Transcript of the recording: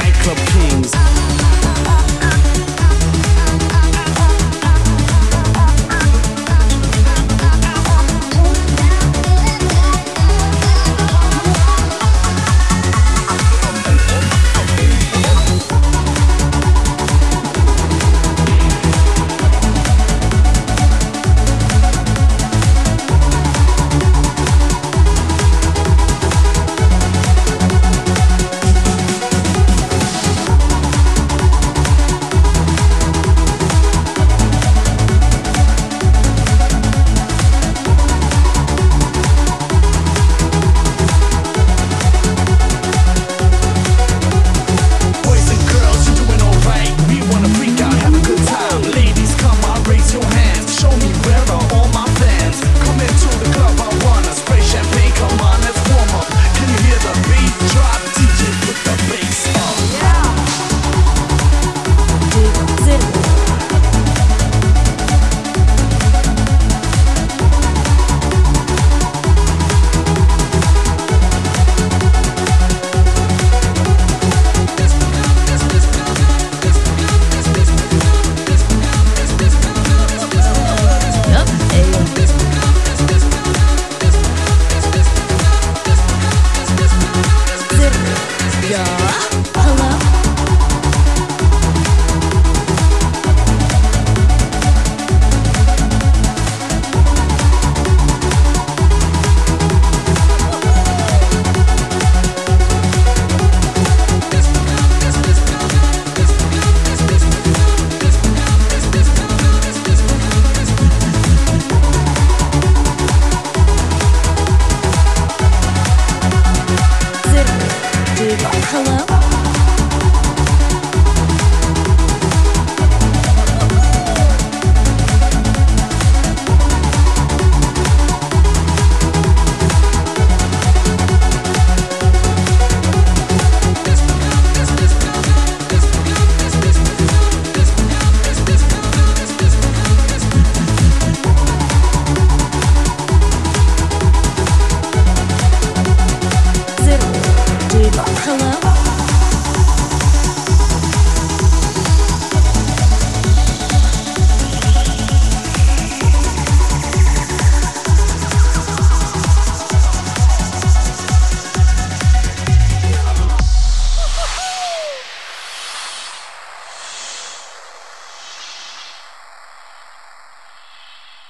Nightclub kings. Hello.